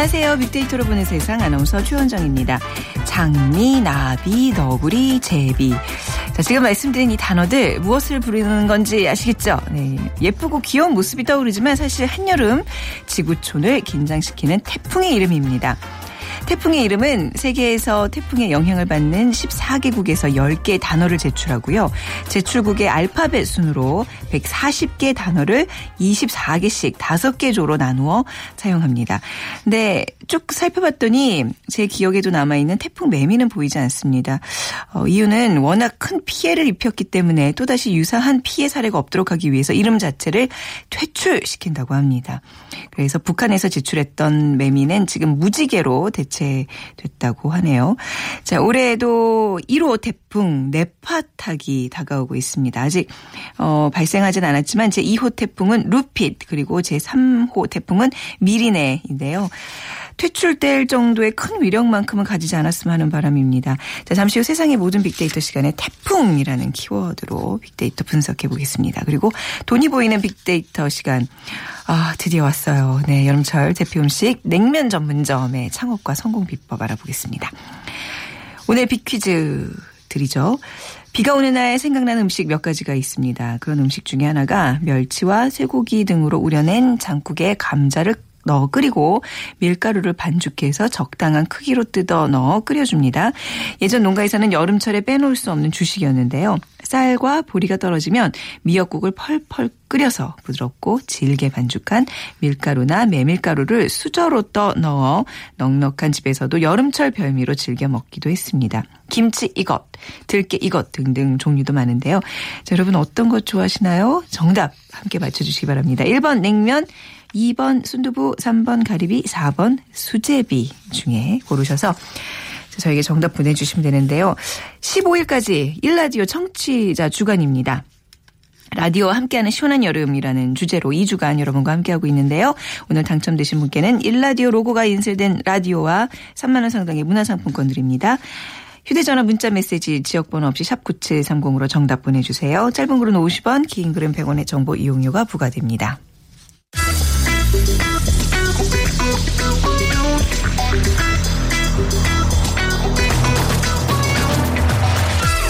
안녕하세요. 빅데이터로 보는 세상 아나운서 최원정입니다. 장미, 나비, 너구리, 제비. 자, 지금 말씀드린 이 단어들 무엇을 부르는 건지 아시겠죠? 네. 예쁘고 귀여운 모습이 떠오르지만 사실 한여름 지구촌을 긴장시키는 태풍의 이름입니다. 태풍의 이름은 세계에서 태풍의 영향을 받는 14개국에서 10개의 단어를 제출하고요. 제출국의 알파벳 순으로 140개 단어를 24개씩 5개 조로 나누어 사용합니다. 근데 쭉 살펴봤더니 제 기억에도 남아있는 태풍 매미는 보이지 않습니다. 어, 이유는 워낙 큰 피해를 입혔기 때문에 또다시 유사한 피해 사례가 없도록 하기 위해서 이름 자체를 퇴출시킨다고 합니다. 그래서 북한에서 제출했던 매미는 지금 무지개로 대체 됐다고 하네요. 자, 올해에도 1호 태풍 네파탁이 다가오고 있습니다. 아직 어, 발생하진 않았지만 제 2호 태풍은 루핏 그리고 제 3호 태풍은 미리네인데요. 퇴출될 정도의 큰 위력만큼은 가지지 않았으면 하는 바람입니다. 자, 잠시 후 세상의 모든 빅데이터 시간에 태풍이라는 키워드로 빅데이터 분석해 보겠습니다. 그리고 돈이 보이는 빅데이터 시간. 아, 드디어 왔어요. 네, 여름철 대표 음식 냉면 전문점의 창업과 성공 비법 알아보겠습니다. 오늘 빅퀴즈 드리죠. 비가 오는 날 생각나는 음식 몇 가지가 있습니다. 그런 음식 중에 하나가 멸치와 쇠고기 등으로 우려낸 장국에 감자를 넣어 끓이고 밀가루를 반죽해서 적당한 크기로 뜯어 넣어 끓여줍니다. 예전 농가에서는 여름철에 빼놓을 수 없는 주식이었는데요. 쌀과 보리가 떨어지면 미역국을 펄펄 끓여서 부드럽고 질게 반죽한 밀가루나 메밀가루를 수저로 떠 넣어 넉넉한 집에서도 여름철 별미로 즐겨 먹기도 했습니다. 김치 이것, 들깨 이것 등등 종류도 많은데요. 자, 여러분 어떤 것 좋아하시나요? 정답 함께 맞춰주시기 바랍니다. 1번 냉면, 2번 순두부, 3번 가리비, 4번 수제비 중에 고르셔서 저에게 정답 보내주시면 되는데요. 15일까지 일라디오 청취자 주간입니다. 라디오와 함께하는 시원한 여름이라는 주제로 2주간 여러분과 함께하고 있는데요. 오늘 당첨되신 분께는 일라디오 로고가 인쇄된 라디오와 3만 원 상당의 문화상품권 드립니다. 휴대전화 문자 메시지 지역번호 없이 샵 9730으로 정답 보내주세요. 짧은 글은 50원, 긴 글은 100원의 정보 이용료가 부과됩니다.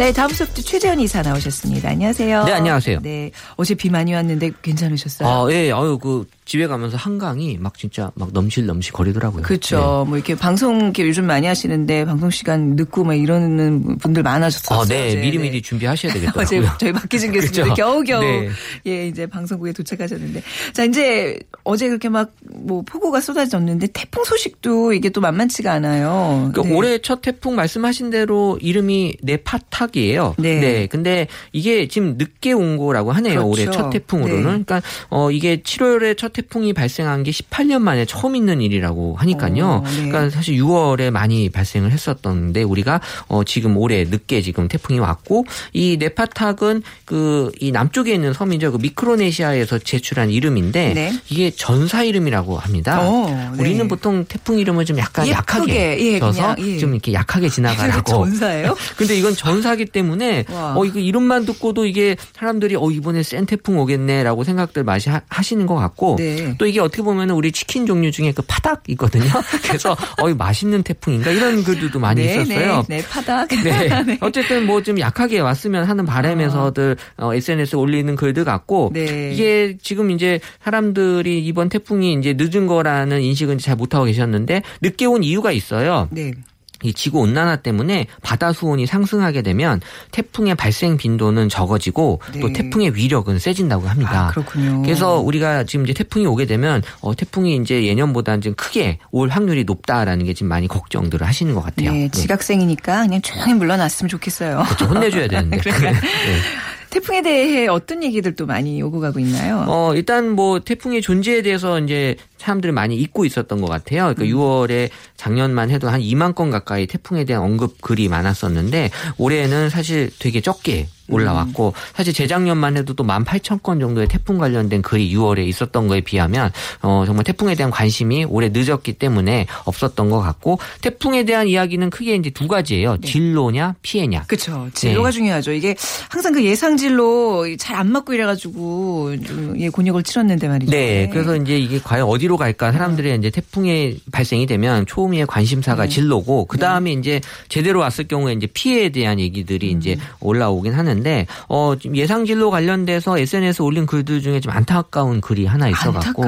네, 다음 소프트 최재원 이사 나오셨습니다. 안녕하세요. 네, 안녕하세요. 네, 어제 비 많이 왔는데 괜찮으셨어요? 아, 예, 아유, 그, 집에 가면서 한강이 막 진짜 막 넘실 넘실 거리더라고요. 그렇죠. 뭐 이렇게 방송 이렇게 요즘 많이 하시는데 방송 시간 늦고 막 이러는 분들 많아졌어요. 아, 네, 미리 미리 준비하셔야 되겠더라고요. 어제 저희 박기진 교수님. 겨우겨우 네. 예 이제 방송국에 도착하셨는데 자 이제 어제 그렇게 막 뭐 폭우가 쏟아졌는데 태풍 소식도 이게 또 만만치가 않아요. 그 네. 올해 첫 태풍 말씀하신 대로 이름이 네파 탁이에요. 네. 근데 이게 지금 늦게 온 거라고 하네요. 그렇죠. 올해 첫 태풍으로는. 네. 그러니까 어 이게 7월에 첫 태풍이 발생한 게 18년 만에 처음 있는 일이라고 하니까요. 어, 네. 그러니까 사실 6월에 많이 발생을 했었던데 우리가 어 지금 올해 늦게 지금 태풍이 왔고 이 네파탁은 그 이 남쪽에 있는 섬이죠. 그 미크로네시아에서 제출한 이름인데 네. 이게 전사 이름이라고 합니다. 어, 네. 우리는 보통 태풍 이름을 좀 약간 예쁘게, 약하게 예, 져서 예. 좀 이렇게 약하게 지나가라고. 전사예요? 근데 이건 전사 기 때문에 와. 어 이거 이름만 듣고도 이게 사람들이 어 이번에 센 태풍 오겠네라고 생각들 많이 하- 하시는 것 같고 네. 또 이게 어떻게 보면 우리 치킨 종류 중에 그 파닭 있거든요. 그래서 어 이거 맛있는 태풍인가 이런 글들도 많이 네, 있었어요. 네, 네, 파닥. 네. 어쨌든 뭐 좀 약하게 왔으면 하는 바람에서들 어, SNS 에 올리는 글들 같고 네. 이게 지금 이제 사람들이 이번 태풍이 이제 늦은 거라는 인식은 잘 못하고 계셨는데 늦게 온 이유가 있어요. 네. 이 지구 온난화 때문에 바다 수온이 상승하게 되면 태풍의 발생 빈도는 적어지고 네. 또 태풍의 위력은 세진다고 합니다. 아, 그렇군요. 그래서 우리가 지금 이제 태풍이 오게 되면 어, 태풍이 이제 예년보다는 좀 크게 올 확률이 높다라는 게 지금 많이 걱정들을 하시는 것 같아요. 네, 네. 지각생이니까 그냥 조용히 물러났으면 좋겠어요. 그렇죠. 혼내줘야 되는데. 그러니까. 네. 태풍에 대해 어떤 얘기들도 많이 오고 가고 있나요? 어, 일단 뭐 태풍의 존재에 대해서 이제 사람들이 많이 잊고 있었던 것 같아요. 그러니까 음. 6월에 작년만 해도 한 2만 건 가까이 태풍에 대한 언급 글이 많았었는데 올해는 사실 되게 적게 올라왔고 사실 재작년만 해도 또 18,000건 정도의 태풍 관련된 글이 6월에 있었던 거에 비하면 어 정말 태풍에 대한 관심이 올해 늦었기 때문에 없었던 것 같고 태풍에 대한 이야기는 크게 이제 두 가지예요. 진로냐 피해냐. 그렇죠. 진로가 네. 중요하죠. 이게 항상 그 예상 진로 잘 안 맞고 이래 가지고 좀 예, 곤욕을 치렀는데 말이죠. 네, 그래서 이제 이게 과연 어디로 갈까 사람들의 이제 태풍의 발생이 되면 초미의 관심사가 네. 진로고 그 다음에 이제 제대로 왔을 경우에 이제 피해에 대한 얘기들이 음. 이제 올라오긴 하는데 어 예상 진로 관련돼서 SNS 에 올린 글들 중에 좀 안타까운 글이 하나 있어갖고?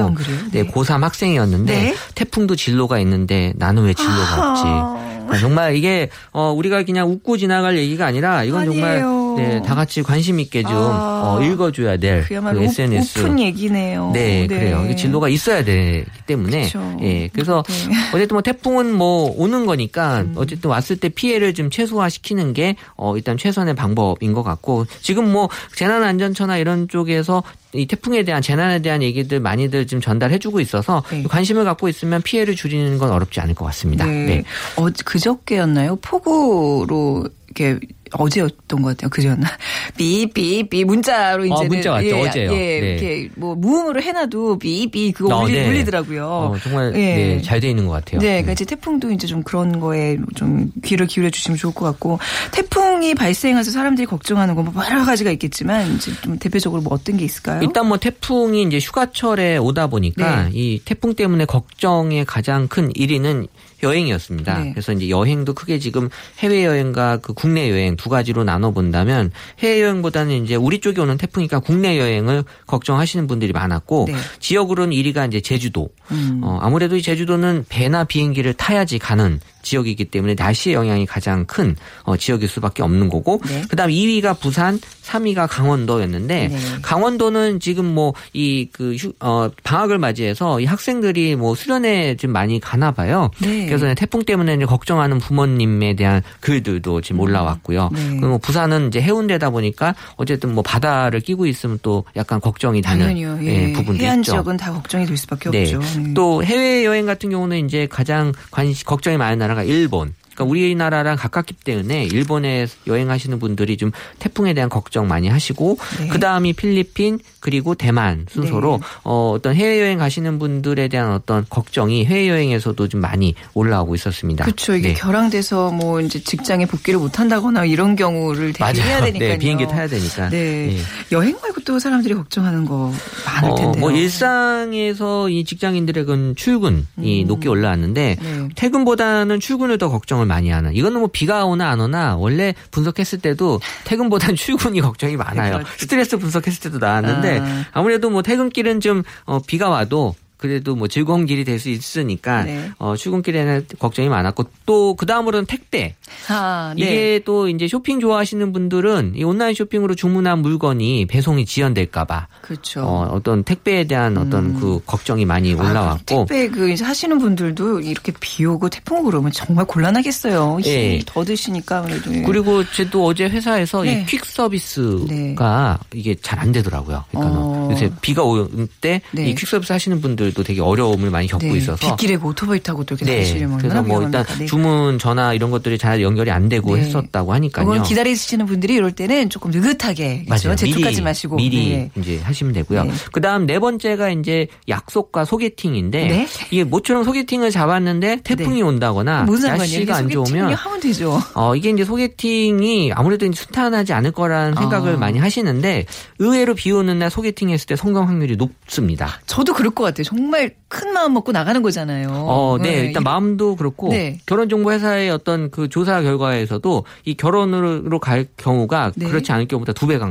네, 네. 고3 학생이었는데 네. 태풍도 진로가 있는데 나는 왜 진로가 없지? 아. 정말 이게 어 우리가 그냥 웃고 지나갈 얘기가 아니라 이건 아니에요. 정말 네, 다 같이 관심 있게 좀 아. 어, 읽어줘야 될 그야말로 그 우- SNS 우픈 얘기네요. 네, 그래요. 이게 진로가 있어야 되기 때문에. 그쵸. 예. 그래서 네. 어쨌든 뭐 태풍은 뭐 오는 거니까 음. 어쨌든 왔을 때 피해를 좀 최소화시키는 게 어, 일단 최선의 방법인 것 같고 지금 뭐 재난안전처나 이런 쪽에서 이 태풍에 대한 재난에 대한 얘기들 많이들 좀 전달해주고 있어서 네. 관심을 갖고 있으면 피해를 줄이는 건 어렵지 않을 것 같습니다. 네. 네. 어, 그저께였나요? 폭우로 이렇게 어제였던 것 같아요. 그저였나? 삐삐삐 문자로 이제 어, 문자 왔죠. 예, 어제요. 예, 네. 이렇게 뭐 무음으로 해놔도 삐삐 그거 어, 울리, 네. 울리더라고요. 어, 정말 예. 네, 잘돼 있는 것 같아요. 네, 그러니까 이제 태풍도 이제 좀 그런 거에 좀 귀를 기울여 주시면 좋을 것 같고 태풍이 발생해서 사람들이 걱정하는 건 뭐 여러 가지가 있겠지만 이제 좀 대표적으로 뭐 어떤 게 있을까요? 일단 뭐 태풍이 이제 휴가철에 오다 보니까 네. 이 태풍 때문에 걱정의 가장 큰 1위는 여행이었습니다. 네. 그래서 이제 여행도 크게 지금 해외 여행과 그 국내 여행 두 가지로 나눠 본다면 해외 여행보다는 이제 우리 쪽에 오는 태풍이니까 국내 여행을 걱정하시는 분들이 많았고 네. 지역으로는 1위가 이제 제주도. 음. 어, 아무래도 이 제주도는 배나 비행기를 타야지 가는 지역이기 때문에 날씨의 영향이 가장 큰 어, 지역일 수밖에 없는 거고 네. 그다음 2위가 부산, 3위가 강원도였는데 네. 강원도는 지금 뭐 이그 어, 방학을 맞이해서 이 학생들이 뭐 수련회 좀 많이 가나 봐요. 네. 그래서 태풍 때문에 이제 걱정하는 부모님에 대한 글들도 지금 올라왔고요. 네. 그리고 뭐 부산은 이제 해운대다 보니까 어쨌든 뭐 바다를 끼고 있으면 또 약간 걱정이 되는. 예. 예, 부분도 해안 있죠. 지역은 다 걱정이 될 수밖에 네. 없죠. 네. 또 해외 여행 같은 경우는 이제 가장 관심 걱정이 많은 나라 가 일본. 그러니까 우리나라랑 가깝기 때문에 일본에 여행하시는 분들이 좀 태풍에 대한 걱정 많이 하시고 네. 그 다음이 필리핀 그리고 대만 순서로 네. 어, 어떤 해외 여행 가시는 분들에 대한 어떤 걱정이 해외 여행에서도 좀 많이 올라오고 있었습니다. 그렇죠. 이게 네. 결항돼서 뭐 이제 직장에 복귀를 못 한다거나 이런 경우를 대비해야. 되니까요. 네, 비행기 타야 되니까. 네. 네. 여행 말고 또 사람들이 걱정하는 거 많을 어, 텐데요. 뭐 일상에서 이 직장인들의 그 출근이 음. 높게 올라왔는데 네. 퇴근보다는 출근을 더 걱정 을 많이 하는. 이거는 뭐 비가 오나 안 오나 원래 분석했을 때도 퇴근보다는 출근이 걱정이 많아요. 스트레스 분석했을 때도 나왔는데 아. 아무래도 뭐 퇴근길은 좀 어, 비가 와도 그래도 뭐 즐거운 길이 될 수 있으니까 네. 어, 출근길에는 걱정이 많았고 또 그 다음으로는 택배. 아, 네. 이게 또 이제 쇼핑 좋아하시는 분들은 이 온라인 쇼핑으로 주문한 물건이 배송이 지연될까봐 그렇죠. 어, 어떤 택배에 대한 어떤 그 걱정이 많이 올라왔고 아, 택배 그 이제 하시는 분들도 이렇게 비 오고 태풍 그러면 정말 곤란하겠어요. 예. 더 드시니까 아무래도. 예. 그리고 제도 어제 회사에서 네. 이퀵 서비스가 이게 잘 안 되더라고요. 그러니까 어. 요새 비가 올 때이 네. 퀵 서비스 하시는 분들 도 되게 어려움을 많이 겪고 네. 있어서 빗길에 그 오토바이 타고 또 이렇게 네. 다니시려면 그래서 뭐 일단? 네. 주문 전화 이런 것들이 잘 연결이 안 되고 네. 했었다고 하니까요. 기다리시는 분들이 이럴 때는 조금 느긋하게 그렇죠? 미리, 마시고 미리 네. 이제 하시면 되고요. 네. 그다음 네 번째가 이제 약속과 소개팅인데 네. 이게 모처럼 소개팅을 잡았는데 태풍이 네. 온다거나? 날씨가 안 좋으면 하면 되죠. 어, 이게 이제 소개팅이 아무래도 이제 순탄하지 않을 거라는 생각을 아. 많이 하시는데 의외로 비 오는 날 소개팅 했을 때 성공 확률이 높습니다. 저도 그럴 것 같아요. 정말 정말 큰 마음 먹고 나가는 거잖아요. 어, 네. 일단 이- 마음도 그렇고 네. 결혼 정보 회사의 어떤 그 조사 결과에서도 이 결혼으로 갈 경우가 네. 그렇지 않을 경우보다 두 배가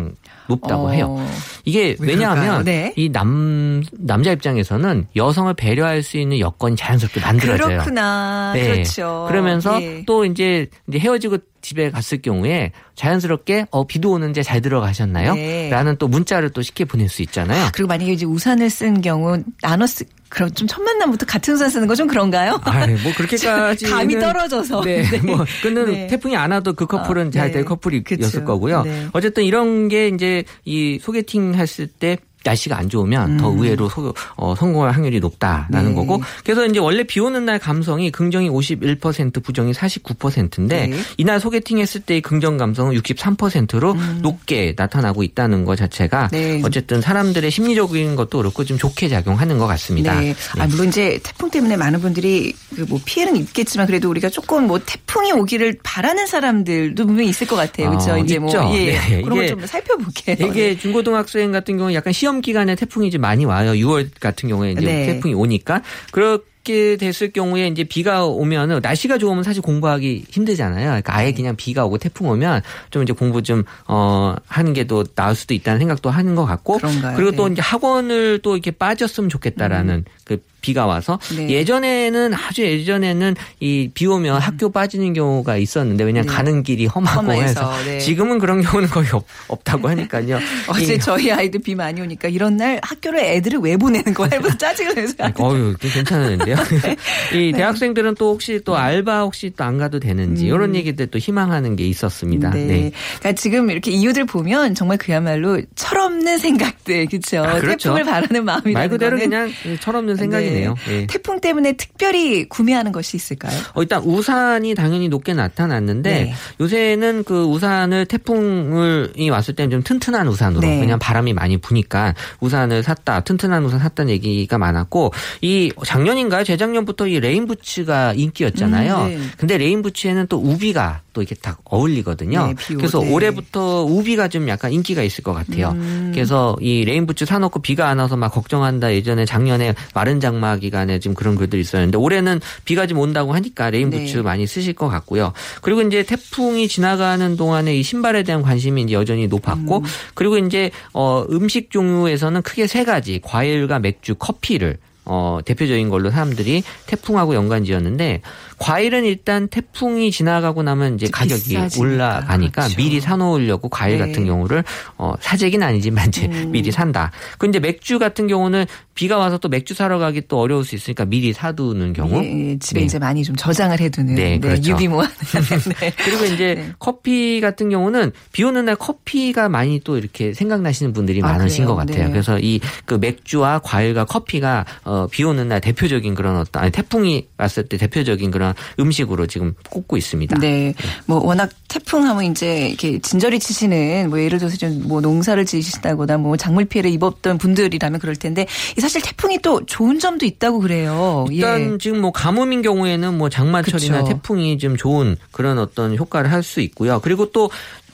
높다고 어, 해요. 이게 왜 왜냐하면? 네. 이남 남자 입장에서는 여성을 배려할 수 있는 여건이 자연스럽게 만들어져요. 그렇구나. 네. 그렇죠. 그러면서 예. 또 이제, 이제 헤어지고 집에 갔을 경우에 자연스럽게 어 비도 오는데 잘 들어가셨나요? 네. 라는 또 문자를 또 쉽게 보낼 수 있잖아요. 그리고 만약에 이제 우산을 쓴 경우 나눠 쓰 그럼 좀 첫 만남부터 같은 우산 쓰는 거 좀 그런가요? 아, 뭐 그렇게까지 감이 떨어져서. 네, 네. 뭐 그는 네. 태풍이 안 와도 그 커플은 아, 잘 네. 될 커플이었을. 거고요. 네. 어쨌든 이런 게 이제 이 소개팅 했을 때 날씨가 안 좋으면 더 의외로 소- 어, 성공할 확률이 높다라는 음. 네. 거고 그래서 이제 원래 비 오는 날 감성이 긍정이 51% 부정이 49%인데 네. 이날 소개팅했을 때의 긍정 감성은 63%로 높게 나타나고 있다는 것 자체가 음. 네. 어쨌든 사람들의 심리적인 것도 그렇고 좀 좋게 작용하는 것 같습니다. 네. 아, 물론 이제 태풍 때문에 많은 분들이 그 뭐 피해는 있겠지만 그래도 우리가 조금 뭐 태풍이 오기를 바라는 사람들도 분명히 있을 것 같아요. 그렇죠? 어, 이제 있죠. 뭐 예. 네. 그런 걸 좀 살펴볼게요. 이게 중고등학생 같은 경우는 약간 시험 기간에 태풍이 좀 많이 와요. 6월 같은 경우에 이제 네. 태풍이 오니까 그렇게 됐을 경우에 이제 비가 오면은 날씨가 좋으면 사실 공부하기 힘들잖아요. 그러니까 네. 아예 그냥 비가 오고 태풍 오면 좀 이제 공부 좀 어 하는 게더 나을 수도 있다는 생각도 하는 것 같고 그런가요? 그리고 또 네. 음. 이제 학원을 또 이렇게 빠졌으면 좋겠다라는 그 비가 와서 네. 예전에는 아주 예전에는 이 비 오면 학교 빠지는 경우가 있었는데 왜냐면 음. 네. 가는 길이 험하고 험해서, 해서 네. 지금은 그런 경우는 거의 없, 없다고 하니까요. 어제 이- 저희 아이도 비 많이 오니까 이런 날 학교를 애들을 왜 보내는 거야? 이러면서 짜증을 내서 어유 괜찮은데요. 네. 이 대학생들은 또 혹시 또 알바 혹시 또 안 가도 되는지 이런 얘기들 또 희망하는 게 있었습니다. 음. 네. 네. 그러니까 지금 이렇게 이유들 보면 정말 그야말로 철없는 생각들, 그렇죠? 아, 그렇죠. 태풍을 바라는 마음이라는 말 그대로 거는 그냥 철없는 생각이네요. 네. 예. 태풍 때문에 특별히 구매하는 것이 있을까요? 어, 일단 우산이 당연히 높게 나타났는데 네. 요새는 그 우산을 태풍이 왔을 때는 좀 튼튼한 우산으로 네. 왜냐하면 바람이 많이 부니까 우산을 샀다 튼튼한 우산 샀다는 얘기가 많았고 이 작년인가요 재작년부터 이 rain boots가 인기였잖아요. 음, 네. 근데 rain boots에는 또 우비가 또 이렇게 딱 어울리거든요. 네, 비 오- 그래서 네. 올해부터 우비가 좀 약간 인기가 있을 것 같아요. 음. 그래서 이 rain boots 사놓고 비가 안 와서 막 걱정한다. 예전에 작년에 마른 장마 기간에 좀 그런 글들이 있었는데 올해는 비가 좀 온다고 하니까 rain boots 네. 많이 쓰실 것 같고요. 그리고 이제 태풍이 지나가는 동안에 이 신발에 대한 관심이 이제 여전히 높았고 음. 그리고 이제 어 음식 종류에서는 크게 세 가지 과일과 맥주, 커피를 어, 대표적인 걸로 사람들이 태풍하고 연관 지었는데 과일은 일단 태풍이 지나가고 나면 이제 가격이 비싸지니까. 올라가니까 그렇죠. 미리 사놓으려고 과일 네. 같은 경우를 어, 사재기는 아니지만 이제 음. 미리 산다. 근데 맥주 같은 경우는 비가 와서 또 맥주 사러 가기 또 어려울 수 있으니까 미리 사두는 경우. 예, 예, 집에 네. 이제 많이 좀 저장을 해두는 네, 그렇죠. 유비무환 네. 그리고 이제 네. 커피 같은 경우는 비 오는 날 커피가 많이 또 이렇게 생각나시는 분들이 아, 많으신 그래요? 것 같아요. 네. 그래서 이 그 맥주와 과일과 커피가 어, 비 오는 날 대표적인 그런 어떤 아니 태풍이 왔을 때 대표적인 그런 음식으로 지금 꼽고 있습니다. 네. 뭐 워낙 태풍 하면 이제 이렇게 진저리 치시는 뭐 예를 들어서 좀 뭐 농사를 지으시다거나 뭐 작물 피해를 입었던 분들이라면 그럴 텐데 이 사실 태풍이 또 좋은 점도 있다고 그래요. 일단 예. 지금 뭐 가뭄인 경우에는 뭐 장마철이나 그쵸. 태풍이 좀 좋은 그런 어떤 효과를 할 수 있고요. 그리고 또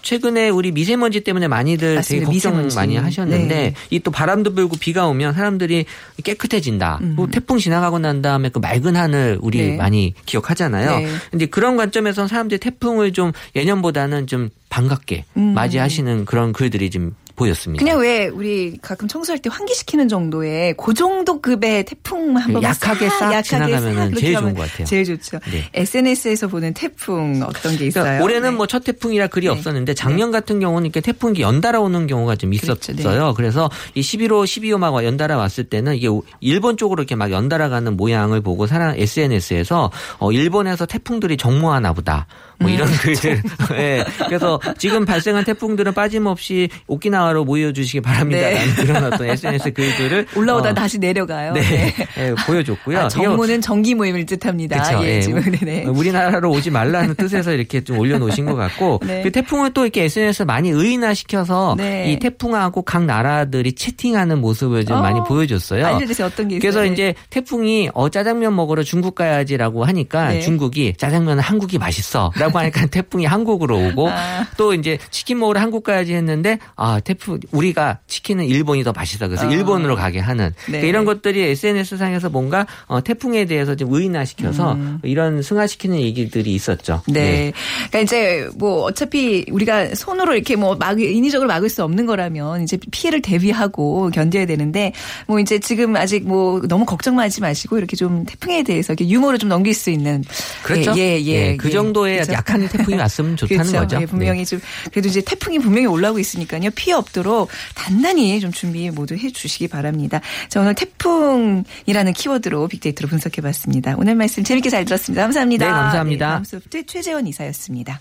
최근에 우리 미세먼지 때문에 많이들 맞습니다. 되게 걱정 미세먼지. 많이 하셨는데 네. 이또 바람도 불고 비가 오면 사람들이 깨끗해진다. 음. 뭐 태풍 지나가고 난 다음에 그 맑은 하늘 우리 네. 많이 기억하잖아요. 네. 근데 그런 관점에서 사람들이 태풍을 좀 예년보다는 좀 반갑게 음. 맞이하시는 그런 글들이 좀 보였습니다. 그냥 왜 우리 가끔 청소할 때 환기시키는 정도의 그 정도 급의 태풍 한번 약하게 싹 지나가면은 제일 좋은 것 같아요. 제일 좋죠. 네. SNS에서 보는 태풍 어떤 게 있어요? 그러니까 올해는 네. 뭐첫 태풍이라 글이 네. 없었는데 작년 같은 경우는 이렇게 태풍이 연달아 오는 경우가 좀 그렇죠. 있었어요. 그래서 이 11호, 12호 막 연달아 왔을 때는 이게 일본 쪽으로 이렇게 막 연달아 가는 모양을 보고 사람 SNS에서 어 일본에서 태풍들이 정모하나 보다. 뭐 이런 음. 글들. 예. 그래서 지금 발생한 태풍들은 빠짐없이 오키나와 로 모여주시기 바랍니다라는 그런 어떤 SNS 글들을 네. 올라오다 어, 다시 내려가요. 네, 예, 보여줬고요. 아, 정모는 정기 모임을 뜻합니다. 그쵸. 예, 예. 지금 네네. 우리나라로 오지 말라는 뜻에서 이렇게 좀 올려놓으신 것 같고 네. 그 태풍을 또 이렇게 SNS 많이 의인화 시켜서 네. 이 태풍하고 각 나라들이 채팅하는 모습을 좀 어, 많이 보여줬어요. 알려주세요. 어떤 게 있어요? 그래서 네. 이제 태풍이 어 짜장면 먹으러 중국 가야지라고 하니까 네. 중국이 짜장면은 한국이 맛있어라고 하니까 태풍이 한국으로 오고 아. 또 이제 치킨 먹으러 한국 가야지 했는데 아 태풍 우리가 치킨은 일본이 더 맛있어 그래서 아. 일본으로 가게 하는 네. 그러니까 이런 것들이 SNS 상에서 뭔가 어, 태풍에 대해서 좀 의인화시켜서 이런 승화시키는 얘기들이 있었죠. 네. 그러니까 이제 뭐 어차피 우리가 손으로 이렇게 뭐 막 인위적으로 막을 수 없는 거라면 이제 피해를 대비하고 견뎌야 되는데 뭐 이제 지금 아직 뭐 너무 걱정만 하지 마시고 이렇게 좀 태풍에 대해서 이렇게 유머를 좀 넘길 수 있는 그렇죠. 예, 예, 예. 그 정도의 그렇죠. 약한 태풍이 왔으면 좋다는 그렇죠. 거죠. 예, 분명히 좀 그래도 이제 태풍이 분명히 올라오고 있으니까요. 피해 없 도록 단단히 좀 준비 모두 해 주시기 바랍니다. 자, 오늘 태풍이라는 키워드로 빅데이터로 분석해 봤습니다. 오늘 말씀 재밌게 잘 들었습니다. 감사합니다. 네, 감사합니다. 다음 소프트 최재원 이사였습니다.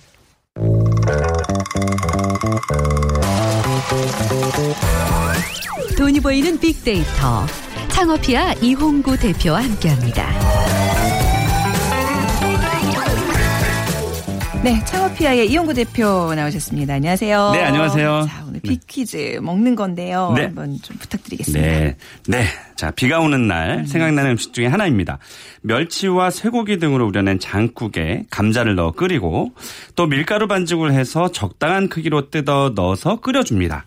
돈이 보이는 빅데이터. 창업이야 이홍구 대표와 함께합니다. 네, 창업피아의 이용구 대표 나오셨습니다. 안녕하세요. 네, 안녕하세요. 자, 오늘 빅퀴즈 먹는 건데요. 네. 한번 좀 부탁드리겠습니다. 네. 네. 자, 비가 오는 날 생각나는 음식 중에 하나입니다. 멸치와 쇠고기 등으로 우려낸 장국에 감자를 넣어 끓이고 또 밀가루 반죽을 해서 적당한 크기로 뜯어 넣어서 끓여줍니다.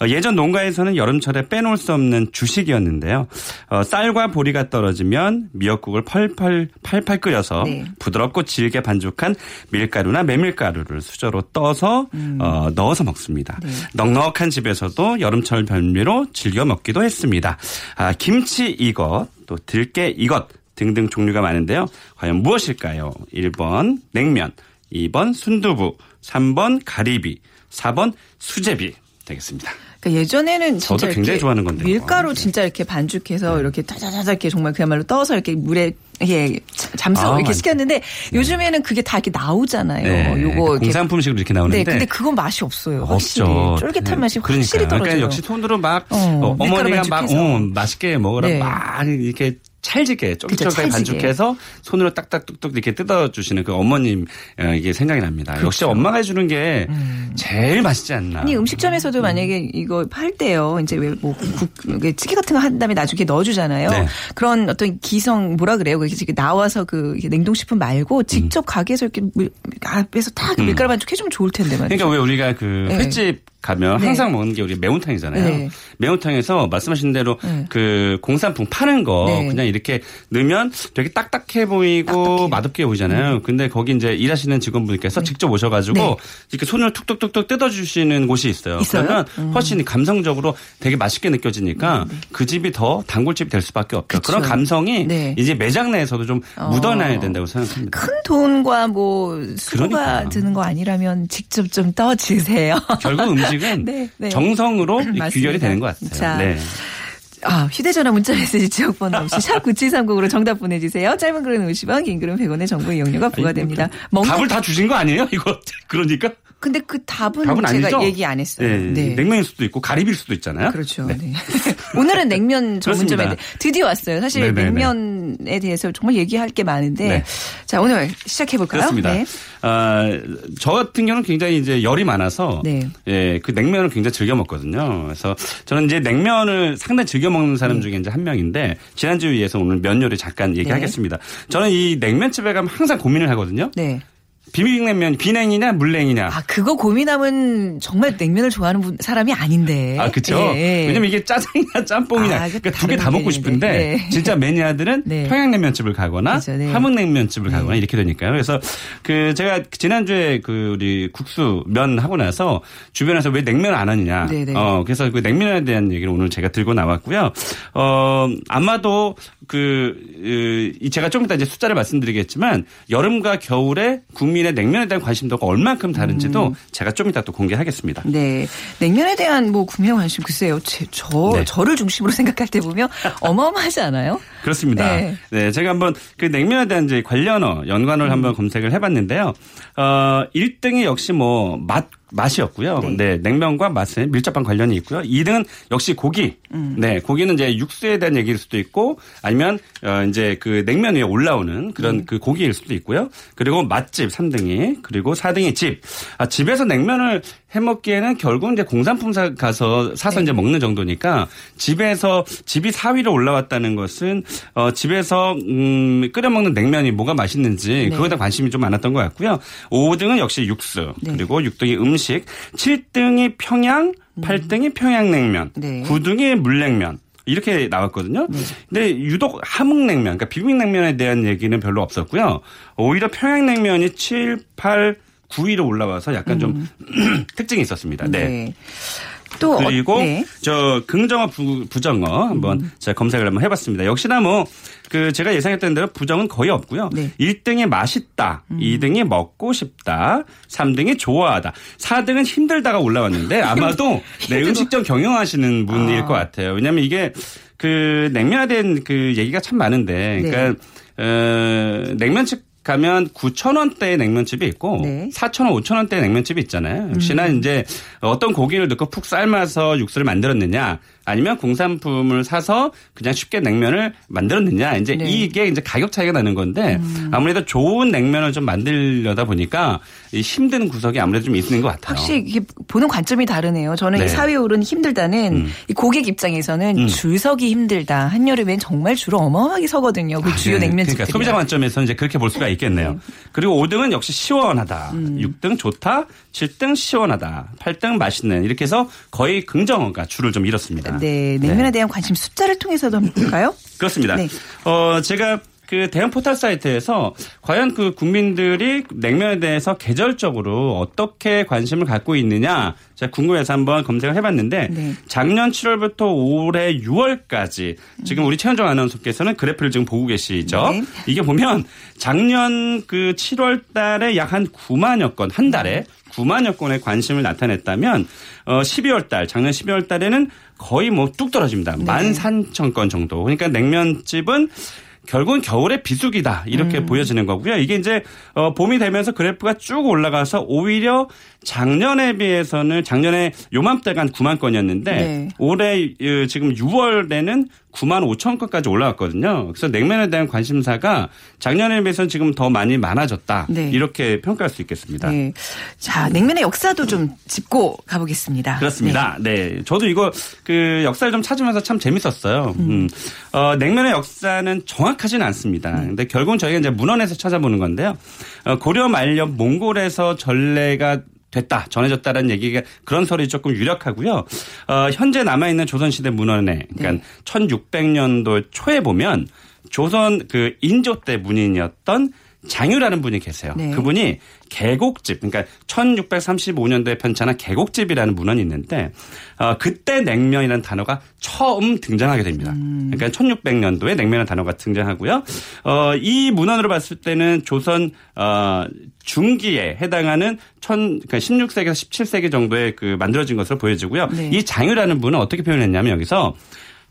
어, 예전 농가에서는 여름철에 빼놓을 수 없는 주식이었는데요. 어, 쌀과 보리가 떨어지면 미역국을 펄펄 팔팔 끓여서 네. 부드럽고 질게 반죽한 밀가루 나 메밀가루를 수저로 떠서 어, 넣어서 먹습니다. 넉넉한 집에서도 여름철 별미로 즐겨 먹기도 했습니다. 아, 김치 이것, 또 들깨 이것 등등 종류가 많은데요. 과연 무엇일까요? 1번 냉면, 2번 순두부, 3번 가리비, 4번 수제비 되겠습니다. 그러니까 예전에는 진짜 굉장히 좋아하는 건데요. 네. 밀가루 진짜 이렇게 반죽해서 이렇게 타자자자 이렇게 정말 그야말로 떠서 이렇게 물에 예 잠수 아, 이렇게 맞- 시켰는데 요즘에는 그게 다 이렇게 나오잖아요. 네, 요거 이렇게 공산품식으로 이렇게 나오는데 네, 근데 그건 맛이 없어요. 확실히 없죠. 쫄깃한 맛이 그러니까요. 확실히 떨어져요. 그러니까 역시 손으로 막 어, 어, 머니가막. 어, 맛있게 먹으라 네. 막 이렇게 찰지게 찰지게. 반죽해서 손으로 딱딱 뚝뚝 이렇게 뜯어주시는 그 어머님 어, 이게 생각이 납니다. 역시 엄마가 해주는 게 제일 맛있지 않나. 그렇죠. 음. 아니 음식점에서도 만약에 이거 팔 때요 이제 왜뭐 찌개 같은 거 한 다음에 나중에 넣어주잖아요. 네. 그런 어떤 기성 뭐라 그래요? 이렇게 나와서 그 냉동식품 말고 직접 가게에서 이렇게 물- 앞에서 딱 밀가루 반죽 해주면 좋을 텐데 말이죠. 음. 그러니까 왜 우리가 그 네. 횟집 가면 네. 항상 먹는 게 우리 매운탕이잖아요. 네. 매운탕에서 말씀하신 대로 네. 그 공산품 파는 거 네. 그냥 이렇게 넣으면 되게 딱딱해 보이고 딱딱해요. 맛없게 보이잖아요. 근데 거기 이제 일하시는 직원분께서 직접 오셔가지고 네. 이렇게 손을 툭툭툭툭 뜯어주시는 곳이 있어요. 있어요? 음. 그러면 훨씬 감성적으로 되게 맛있게 느껴지니까 그 집이 더 단골집이 될 수밖에 없죠. 그런 감성이 네. 이제 매장 내에서도 좀 어. 묻어나야 된다고 생각합니다. 큰 돈과 뭐 수고가 그러니까. 드는 거 아니라면 직접 좀 떠주세요. 결국 음식 은 네, 네. 정성으로. 귀결이 되는 것 같아요. 자, 네. 아, 휴대전화 문자메시지 지역번호 없이 샵 9730으로 정답 보내주세요. 짧은 글은 50원, 긴 글은 100원의 정보 이용료가 부과됩니다. 먹는 답을 다 주신 거 아니에요? 이거 그러니까 근데 그 답은, 답은 제가 아니죠? 얘기 안 했어요. 네. 냉면일 수도 있고 가리비일 수도 있잖아요. 그렇죠. 네. 오늘은 냉면 전문점에. 드디어 왔어요. 사실 네네네. 냉면에 대해서 정말 얘기할 게 많은데 네. 자 오늘 시작해 볼까요? 그렇습니다. 아, 저 같은 경우는 굉장히 이제 열이 많아서 네. 예, 그 냉면을 굉장히 즐겨 먹거든요. 그래서 저는 이제 냉면을 상당히 즐겨 먹는 네. 사람 중에 이제 한 명인데 지난주에 이어서 오늘 면 요리 잠깐 얘기하겠습니다. 저는 이 냉면집에 가면 항상 고민을 하거든요. 네. 비빔냉면 비냉이냐 물냉이냐. 아 그거 고민하면 정말 냉면을 좋아하는 분- 사람이 아닌데. 아, 그쵸. 예, 예. 왜냐면 이게 짜장이냐 짬뽕이냐. 아, 그 그러니까 두 개 다 먹고 게 싶은데, 네. 진짜 매니아들은 네. 평양냉면집을 가거나, 그죠, 네. 함흥냉면집을 가거나 이렇게 되니까요. 그래서 그 제가 지난주에 그 우리 국수 면 하고 나서 주변에서 왜 냉면 안 하느냐. 네, 네. 어, 그래서 그 냉면에 대한 얘기를 오늘 제가 들고 나왔고요. 어, 아마도 그, 으, 이 제가 좀 이따 이제 숫자를 말씀드리겠지만, 여름과 겨울에 국민의 냉면에 대한 관심도가 얼만큼 다른지도 제가 좀 이따 또 공개하겠습니다. 네. 냉면에 대한 뭐 구매 관심 글쎄요. 제, 저, 네. 저를 중심으로 생각할 때 보면 어마어마하지 않아요? 그렇습니다. 네. 네. 제가 한번 그 냉면에 대한 이제 관련어, 연관어를 한번 검색을 해봤는데요. 어, 1등이 역시 뭐 맛, 맛이었고요. 네. 네. 냉면과 맛에 밀접한 관련이 있고요. 2등은 역시 고기. 음. 네. 고기는 이제 육수에 대한 얘기일 수도 있고 아니면 어, 이제 그 냉면 위에 올라오는 그런 음. 그 고기일 수도 있고요. 그리고 맛집 3등이 그리고 4등이 집. 아, 집에서 냉면을 해 먹기에는 결국은 이제 공산품 사 가서 사서 네. 이제 먹는 정도니까 집에서 집이 4위로 올라왔다는 것은 어, 집에서 음, 끓여 먹는 냉면이 뭐가 맛있는지 네. 그거에 대한 관심이 좀 많았던 것 같고요. 5등은 역시 육수, 네. 그리고 6등이 음식, 7등이 평양, 8등이 평양냉면, 네. 9등이 물냉면. 이렇게 나왔거든요. 근데 유독 함흥냉면, 그러니까 비빔냉면에 대한 얘기는 별로 없었고요. 오히려 평양냉면이 7, 8, 9위로 올라와서 약간 좀 특징이 있었습니다. 네. 네. 또 그리고 어, 네. 저 긍정어 부, 부정어 한번 음. 제가 검색을 한번 해봤습니다. 역시나 뭐 그 제가 예상했던 대로 부정은 거의 없고요. 네. 음. 1등이 맛있다, 2등이 먹고 싶다, 3등이 좋아하다, 4등은 힘들다가 올라왔는데 아마도 네, 음식점 경영하시는 분일 것 같아요. 왜냐하면 이게 그 냉면에 대한 그 얘기가 참 많은데, 네. 그러니까 어, 냉면집 가면 9,000원대의 냉면집이 있고 네. 음. 4,000원, 5,000원대의 냉면집이 있잖아요. 역시나 이제 어떤 고기를 넣고 푹 삶아서 육수를 만들었느냐 아니면 공산품을 사서 그냥 쉽게 냉면을 만들었느냐 이제 네. 음. 이게 이제 가격 차이가 나는 건데 아무래도 좋은 냉면을 좀 만들려다 보니까 이 힘든 구석이 아무래도 좀 있는 것 같아요. 확실히 이게 보는 관점이 다르네요. 저는 네. 이 사회 오른 힘들다는 음. 이 고객 입장에서는 음. 줄 서기 힘들다. 한여름엔 정말 줄을 어마어마하게 서거든요. 그 주요 네. 냉면집들이. 그러니까 소비자 관점에서 이제 그렇게 볼 수가 있겠네요. 그리고 5등은 역시 시원하다. 음. 6등 좋다. 7등 시원하다. 8등 맛있는. 이렇게 해서 거의 긍정어가 줄을 좀 잃었습니다. 네, 냉면에 대한 관심 숫자를 통해서도 한번 볼까요? 그렇습니다. 네. 어, 제가 그 대형 포털 사이트에서 과연 그 국민들이 냉면에 대해서 계절적으로 어떻게 관심을 갖고 있느냐 제가 궁금해서 한번 검색을 해봤는데 네. 작년 7월부터 올해 6월까지 지금 우리 최현정 아나운서께서는 그래프를 지금 보고 계시죠. 네. 이게 보면 작년 그 7월 달에 약 한 9만여 건 한 달에 9만여 건의 관심을 나타냈다면 어 12월 달 작년 12월 달에는 거의 뭐 뚝 떨어집니다. 네. 13,000건 정도. 그러니까 냉면집은 결국은 겨울의 비수기다 이렇게 음. 보여지는 거고요. 이게 이제 어 봄이 되면서 그래프가 쭉 올라가서 오히려 작년에 비해서는 작년에 요맘때가 한 9만 건이었는데 네. 올해 어, 지금 6월에는 9만 5천 건까지 올라왔거든요. 그래서 냉면에 대한 관심사가 작년에 비해서는 지금 더 많이 많아졌다. 네. 이렇게 평가할 수 있겠습니다. 네. 자, 냉면의 역사도 좀 짚고 가보겠습니다. 그렇습니다. 네. 저도 이거 그 역사를 좀 찾으면서 참 재밌었어요. 음. 어, 냉면의 역사는 정확하지는 않습니다. 근데 결국은 저희가 이제 문헌에서 찾아보는 건데요. 어, 고려 말년 몽골에서 전래가 됐다, 전해졌다라는 얘기가 그런 설이 조금 유력하고요. 어, 현재 남아 있는 조선시대 문헌에, 그러니까 1600년도 초에 보면 조선 그 인조 때 문인이었던 장유라는 분이 계세요. 네. 그분이 계곡집, 그러니까 1635년도에 편찬한 계곡집이라는 문헌이 있는데, 어, 그때 냉면이라는 단어가 처음 등장하게 됩니다. 그러니까 1600년도에 냉면이라는 단어가 등장하고요. 어, 이 문헌으로 봤을 때는 조선, 어, 중기에 해당하는 천, 그러니까 16세기에서 17세기 정도에 그 만들어진 것으로 보여지고요. 네. 이 장유라는 분은 어떻게 표현했냐면 여기서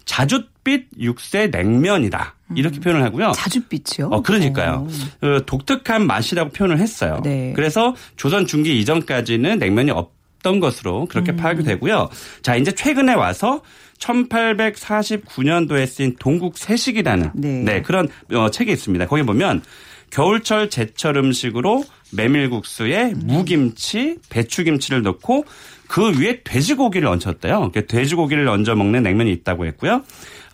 자 줏빛 육세 냉면이다. 이렇게 표현을 하고요. 자줏빛이요? 어, 그러니까요. 어, 독특한 맛이라고 표현을 했어요. 네. 그래서 조선 중기 이전까지는 냉면이 없던 것으로 그렇게 음. 파악이 되고요. 자, 이제 최근에 와서 1849년도에 쓰인 동국 세식이라는 네. 네. 그런 어, 책이 있습니다. 거기 보면 겨울철 제철 음식으로 메밀국수에 무김치, 배추김치를 넣고 그 위에 돼지고기를 얹혔대요. 그러니까 돼지고기를 얹어 먹는 냉면이 있다고 했고요.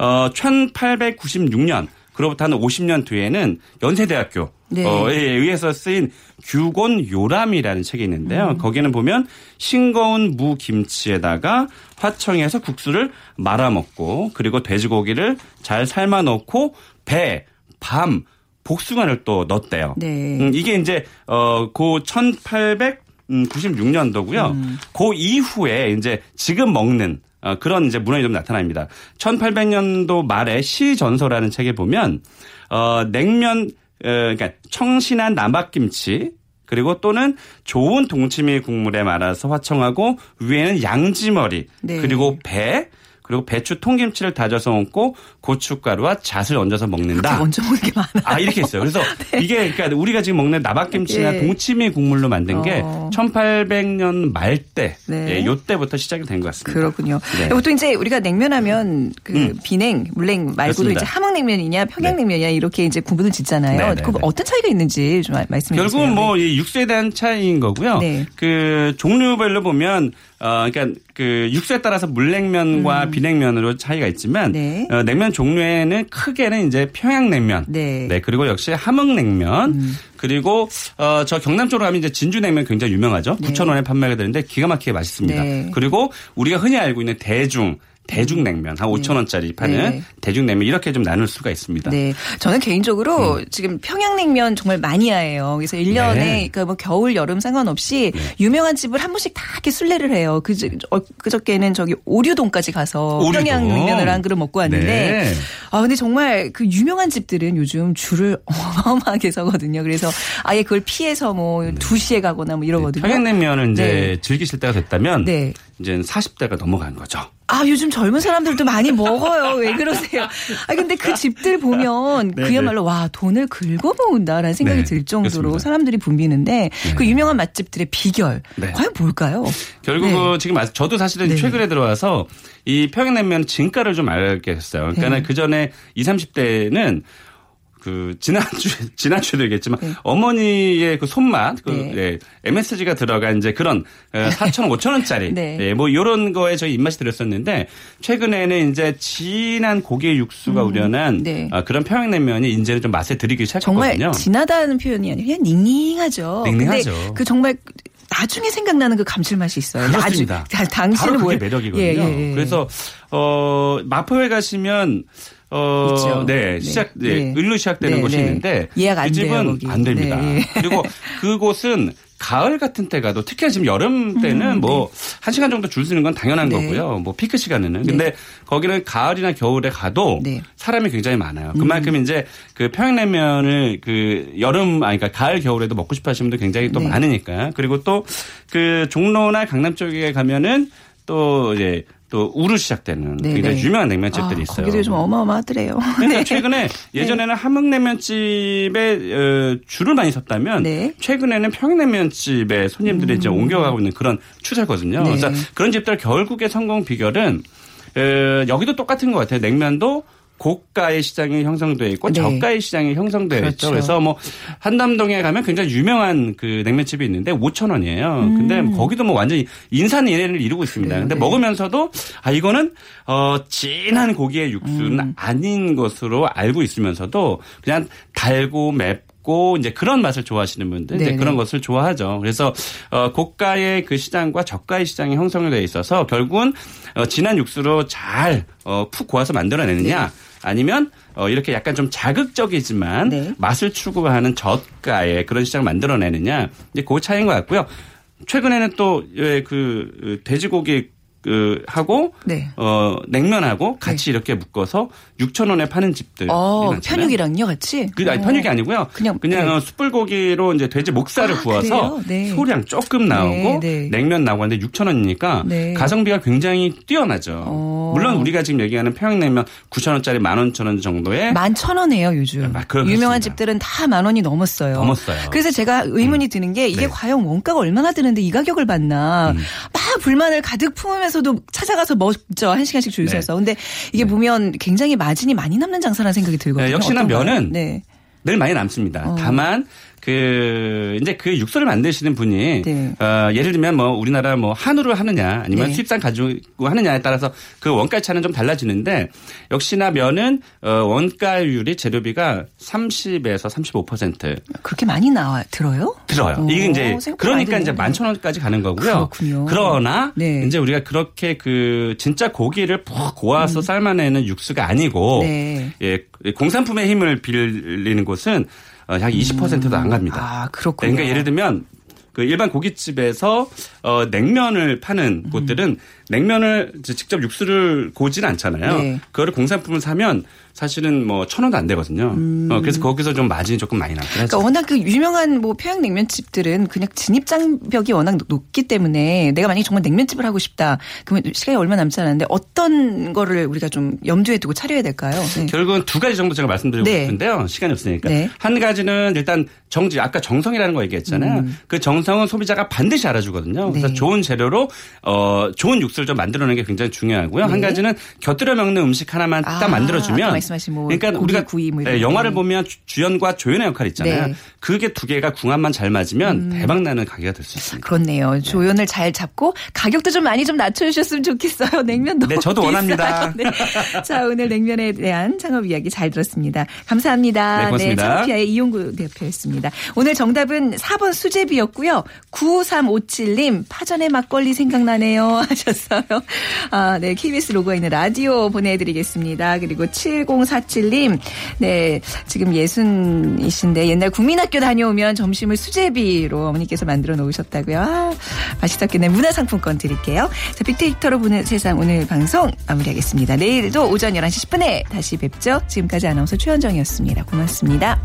어, 1896년 그로부터 한 50년 뒤에는 연세대학교 네. 어, 에 의해서 쓰인 규곤 요람이라는 책이 있는데요. 거기는 보면 싱거운 무 김치에다가 화청에서 국수를 말아 먹고 그리고 돼지고기를 잘 삶아 넣고 배, 밤, 복숭아를 또 넣었대요. 네. 음, 이게 이제 어고 1896년도고요. 그 이후에 이제 지금 먹는 어, 그런 이제 문헌이 좀 나타납니다. 1800년도 말에 시전서라는 책에 보면 어 냉면 어, 그러니까 청신한 남박김치 그리고 또는 좋은 동치미 국물에 말아서 화청하고 위에는 양지머리 네. 그리고 배 그리고 배추 통김치를 다져서 얹고 고춧가루와 잣을 얹어서 먹는다. 먼저 먹는 게 많아. 아 이렇게 있어요. 그래서 이게 그러니까 우리가 지금 먹는 나박김치나 예. 동치미 국물로 만든 게 어. 1800년 말때 네. 예, 요때부터 시작이 된 것 같습니다. 그렇군요. 네. 보통 이제 우리가 냉면하면 그 음. 비냉, 물냉 말고도 그렇습니다. 이제 함흥냉면이냐 평양냉면이냐 이렇게 이제 구분을 짓잖아요. 네, 네, 그 네. 어떤 차이가 있는지 좀 말- 말씀해 주세요. 결국은 뭐이 육수에 대한 차이인 거고요. 네. 그 종류별로 보면 어, 그러니까 그 육수에 따라서 물냉면과 비냉면으로 차이가 있지만 음. 네. 어, 냉면 종류에는 크게는 이제 평양냉면, 네. 그리고 역시 함흥냉면, 그리고 어, 저 경남 쪽으로 가면 이제 진주냉면 굉장히 유명하죠. 네. 9천 원에 판매가 되는데 기가 막히게 맛있습니다. 네. 그리고 우리가 흔히 알고 있는 대중 대중냉면 한 5천 원짜리 파는 네. 대중냉면 이렇게 좀 나눌 수가 있습니다. 네. 저는 개인적으로 지금 평양냉면 정말 마니아예요. 그래서 1년에 네. 그러니까 뭐 겨울, 여름 상관없이 유명한 집을 한 번씩 다 이렇게 순례를 해요. 그, 어, 그저께는 저기 오류동까지 가서 오류동. 평양냉면을 한 그릇 먹고 왔는데 네. 아, 근데 정말 그 유명한 집들은 요즘 줄을 어마어마하게 서거든요. 그래서 아예 그걸 피해서 뭐 2시에 가거나 뭐 이러거든요. 평양냉면을 이제 네. 즐기실 때가 됐다면 네. 이제 40대가 넘어간 거죠. 아, 요즘 젊은 사람들도 많이 먹어요. 왜 그러세요? 아, 근데 그 집들 보면 네, 그야말로 와, 돈을 긁어 모은다라는 생각이 네, 들 정도로 그렇습니다. 사람들이 붐비는데 그 유명한 맛집들의 비결 네. 과연 뭘까요? 결국 네. 은 지금 아- 저도 사실은 네. 최근에 들어와서 이 평양냉면 진가를 좀 알게 됐어요. 그러니까 네. 그 전에 20, 30대는 그 지난주 지난주도 얘기했지만 어머니의 그 손맛 그 네. 예, MSG가 들어간 이제 그런 4천 5천 원짜리 네. 예, 뭐 이런 거에 저희 입맛이 들었었는데 최근에는 이제 진한 고기 육수가 우려난 네. 아, 그런 평양냉면이 이제는 좀 맛에 들이기 정말 시작했거든요. 진하다는 표현이 아니라 그냥 닝닝하죠. 닝닝하죠. 근데 그 정말 나중에 생각나는 그 감칠맛이 있어요. 그렇습니다. 나중- 다- 당신은 바로 그게 뭘- 매력이거든요. 예, 예, 예. 그래서 어 마포에 가시면 어, 있죠. 네, 네. 시작, 네, 네. 을로 시작되는 네, 곳이 네. 있는데 예약 안 그 집은 돼요, 거기. 안 됩니다. 네, 예. 그리고 그곳은 가을 같은 때 가도 특히 지금 여름 때는 뭐한 시간 정도 줄 서는 건 당연한 음, 네. 거고요. 뭐 피크 시간에는. 근데 거기는 가을이나 겨울에 가도 네. 사람이 굉장히 많아요. 그만큼 이제 그 평양냉면을 그 여름 아니 그러니까 가을 겨울에도 먹고 싶어 하시는 분들 굉장히 또 네. 많으니까. 그리고 또 그 종로나 강남 쪽에 가면은 또 이제 또 우루 시작되는 네, 굉장히 네. 유명한 냉면집들이 아, 있어요. 거기도 좀 어마어마하더래요. 그러니까 네. 최근에 예전에는 함흥냉면집에 어, 줄을 많이 섰다면 네. 최근에는 평양냉면집에 손님들이 이제 옮겨가고 있는 그런 추세거든요. 네. 그래서 그런 집들 결국의 성공 비결은 어, 여기도 똑같은 것 같아요. 냉면도 고가의 시장이 형성돼 있고 네. 저가의 시장이 형성되어 있죠. 그렇죠. 그래서 뭐 한남동에 가면 굉장히 유명한 그 냉면집이 있는데 5천 원이에요. 근데 거기도 뭐 완전히 인산인해를 이루고 있습니다. 근데 음. 네. 먹으면서도 아 이거는 어 진한 고기의 육수는 음. 아닌 것으로 알고 있으면서도 그냥 달고 맵 고 이제 그런 맛을 좋아하시는 분들 이제 네네. 그런 것을 좋아하죠. 그래서 어 고가의 그 시장과 저가의 시장이 형성이 돼 있어서 결국은 어 진한 육수로 잘어푹 고아서 만들어내느냐 네. 아니면 어 이렇게 약간 좀 자극적이지만 네. 맛을 추구하는 저가의 그런 시장을 만들어내느냐 이제 그 차이인 것 같고요. 최근에는 또 그 돼지고기 그 하고 네. 어 냉면하고 같이 이렇게 묶어서 6천 원에 파는 집들. 어, 편육이랑요, 같이? 그 아니 어. 편육이 아니고요. 그냥, 그냥 네. 어, 숯불고기로 이제 돼지 목살을 아, 구워서? 네. 소량 조금 나오고 네, 네. 냉면 나오고 하는데 6천 원이니까 네. 가성비가 굉장히 뛰어나죠. 어. 물론 우리가 지금 얘기하는 평양냉면 9천 원짜리 11,000원 정도의 만천 원이에요 요즘. 네. 유명한 집들은 다 만 원이 넘었어요. 넘었어요. 그래서 제가 의문이 드는 게 이게 네. 과연 원가가 얼마나 드는데 이 가격을 받나. 음. 막 불만을 가득 품으면서 도 찾아가서 먹죠 한 시간씩 줄 네. 서서. 근데 이게 보면 굉장히 마진이 많이 남는 장사라는 생각이 들거든요. 네, 역시나? 면은 네. 늘 많이 남습니다. 어. 다만 그 이제 그 육수를 만드시는 분이 네. 어, 예를 들면 뭐 우리나라 뭐 한우를 하느냐 아니면 네. 수입산 가지고 하느냐에 따라서 그 원가 차는 좀 달라지는데 역시나 면은 어, 원가율이 재료비가 30에서 35% 그렇게 많이 나와 들어요? 들어요. 오, 이게 이제 그러니까 이제 드네요. 만천 원까지 가는 거고요. 그렇군요. 그러나 네. 이제 우리가 그렇게 그 진짜 고기를 푹 고아서 삶아내는 육수가 아니고 음. 네. 예, 공산품의 힘을 빌리는 곳은 어, 약 20%도 안 갑니다. 아 그렇군요. 그러니까 예를 들면 그 일반 고깃집에서 어 냉면을 파는 음. 곳들은 냉면을 직접 육수를 고지는 않잖아요. 네. 그거를 공산품을 사면 사실은 뭐 천 원도 안 되거든요. 어, 그래서 거기서 좀 마진이 조금 많이 나긴 하죠. 음. 그러니까 워낙 그 유명한 뭐 평양냉면집들은 그냥 진입 장벽이 워낙 높- 높기 때문에 내가 만약에 정말 냉면집을 하고 싶다. 그러면 시간이 얼마 남지 않았는데 어떤 거를 우리가 좀 염두에 두고 차려야 될까요? 네. 결국은 두 가지 정도 제가 말씀드리고 네. 싶은데요. 시간이 없으니까. 네. 한 가지는 일단 정지, 아까 정성이라는 거 얘기했잖아요. 그 정성은 소비자가 반드시 알아주거든요. 그래서 음. 네. 좋은 재료로, 어, 좋은 육수를 좀 만들어내는 게 굉장히 중요하고요. 한 네. 가지는 곁들여 먹는 음식 하나만 아, 딱 만들어주면 아까 말씀하신 뭐 그러니까 우리가 구이 뭐 예, 영화를 거. 보면 주- 주연과 조연의 역할 있잖아요. 네. 그게 두 개가 궁합만 잘 맞으면 음. 대박 나는 가게가 될 수 있습니다. 그렇네요. 조연을 잘 잡고 가격도 좀 많이 좀 낮춰주셨으면 좋겠어요. 냉면 너무 네, 저도 비싸요. 원합니다. 네. 자, 오늘 냉면에 대한 창업 이야기 잘 들었습니다. 감사합니다. 네, 고맙습니다. 창업피아의 이용구 대표였습니다. 오늘 정답은 4번 수제비였고요. 9357님 파전의 막걸리 생각나네요 하셨어요. 아, 네. KBS 로고에 있는 라디오 보내드리겠습니다. 그리고 7047님 네. 지금 예순이신데 옛날 국민학교 다녀오면 점심을 수제비로 어머니께서 만들어 놓으셨다고요. 아, 맛있었겠네. 문화상품권 드릴게요. 자, 빅데이터로 보는 세상 오늘 방송 마무리하겠습니다. 내일도 오전 11시 10분에 다시 뵙죠. 지금까지 아나운서 최현정이었습니다. 고맙습니다.